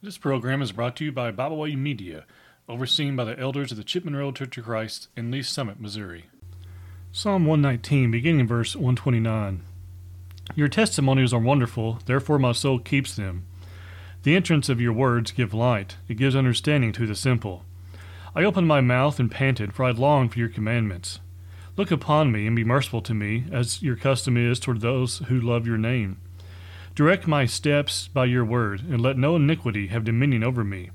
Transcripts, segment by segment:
This program is brought to you by Bible Way Media, overseen by the elders of the Chipman Road Church of Christ in Lee's Summit, Missouri. Psalm 119, beginning in verse 129. Your testimonies are wonderful, therefore my soul keeps them. The entrance of your words give light, it gives understanding to the simple. I opened my mouth and panted, for I longed for your commandments. Look upon me and be merciful to me, as your custom is toward those who love your name. Direct my steps by your word, and let no iniquity have dominion over me.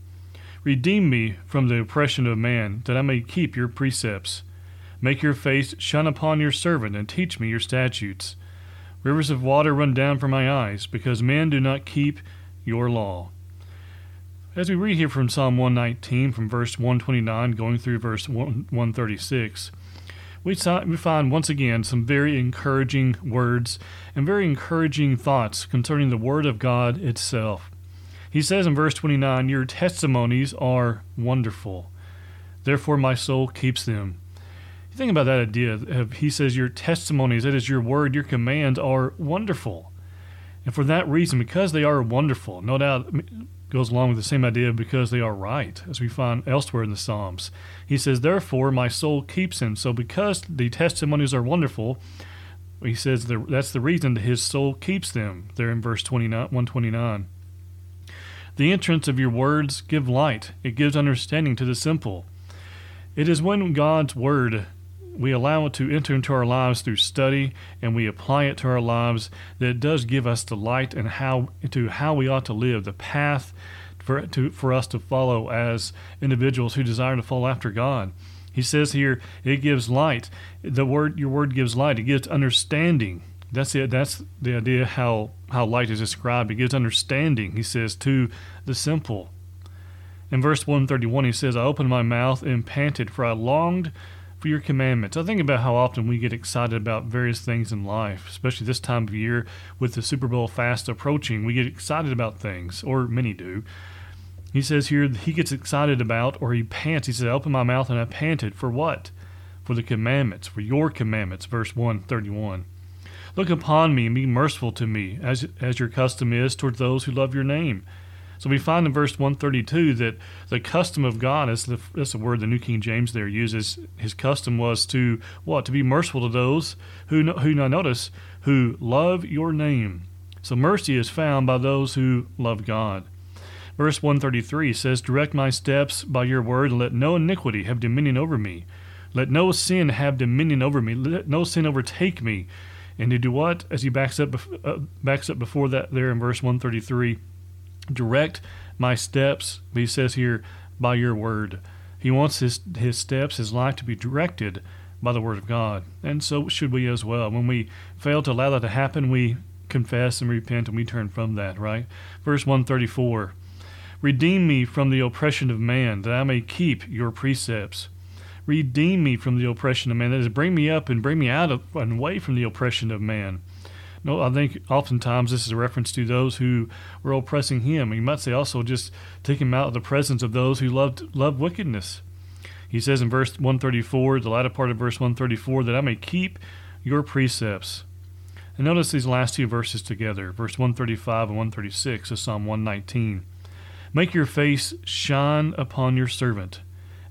Redeem me from the oppression of man, that I may keep your precepts. Make your face shine upon your servant, and teach me your statutes. Rivers of water run down from my eyes, because men do not keep your law. As we read here from Psalm 119, from verse 129 going through verse 136, we, saw, we find once again some very encouraging words and very encouraging thoughts concerning the Word of God itself. He says in verse 29, Your testimonies are wonderful. Therefore, my soul keeps them. Think about that idea. He says, Your testimonies, that is your word, your commands, are wonderful. And for that reason, because they are wonderful, no doubt goes along with the same idea because they are right, as we find elsewhere in the Psalms. He says, Therefore, my soul keeps him. So, because the testimonies are wonderful, he says that's the reason that his soul keeps them, there in verse 29, 129. The entrance of your words give light, it gives understanding to the simple. It is when God's word we allow it to enter into our lives through study and we apply it to our lives that it does give us the light and how to how we ought to live the path for to for us to follow as individuals who desire to follow after God. He says here it gives light. The word your word gives light. It gives understanding. That's it. That's the idea how how light is described. It gives understanding. He says to the simple. In verse 131, he says, I opened my mouth and panted, for I longed for your commandments. I think about how often we get excited about various things in life, especially this time of year with the Super Bowl fast approaching. We get excited about things, or many do. He says here he gets excited about, or he pants. He says, I opened my mouth and I panted. For what? For the commandments, for your commandments. Verse 131. Look upon me and be merciful to me, as, as your custom is toward those who love your name. So we find in verse 132 that the custom of God, is the, that's the word the New King James there uses, his custom was to what? To be merciful to those who, who now notice, who love your name. So mercy is found by those who love God. Verse 133 says, Direct my steps by your word, and let no iniquity have dominion over me. Let no sin have dominion over me. Let no sin overtake me. And to do what? As he backs up, uh, backs up before that there in verse 133, direct my steps. He says here, by your word. He wants his, his steps, his life to be directed by the word of God. And so should we as well. When we fail to allow that to happen, we confess and repent and we turn from that, right? Verse 134 Redeem me from the oppression of man, that I may keep your precepts. Redeem me from the oppression of man. That is, bring me up and bring me out of and away from the oppression of man. No, I think oftentimes this is a reference to those who were oppressing him. You might say also just take him out of the presence of those who loved loved wickedness. He says in verse 134, the latter part of verse 134, that I may keep your precepts. And notice these last two verses together, verse 135 and 136 of Psalm 119. Make your face shine upon your servant,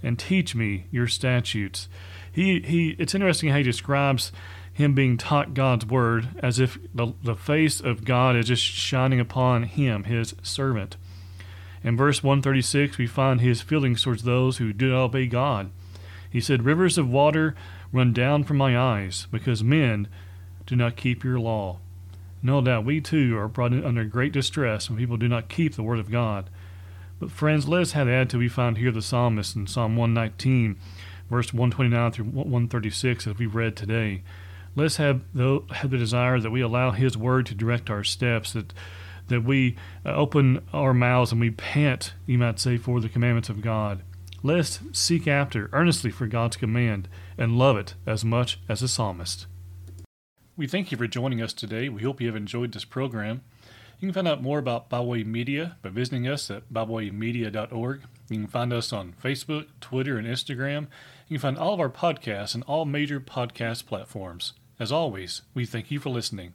and teach me your statutes. He, he, it's interesting how he describes him being taught God's word as if the, the face of God is just shining upon him, his servant. In verse 136, we find his feelings towards those who do not obey God. He said, Rivers of water run down from my eyes because men do not keep your law. No doubt we too are brought under great distress when people do not keep the word of God. But friends, let us have the attitude we find here the psalmist in Psalm 119, verse 129 through 136, as we read today. Let's have the, have the desire that we allow His Word to direct our steps, that, that we uh, open our mouths and we pant, you might say, for the commandments of God. Let's seek after earnestly for God's command and love it as much as the psalmist. We thank you for joining us today. We hope you have enjoyed this program. You can find out more about Bible Way Media by visiting us at biblewaymedia.org. You can find us on Facebook, Twitter, and Instagram. You can find all of our podcasts on all major podcast platforms. As always, we thank you for listening.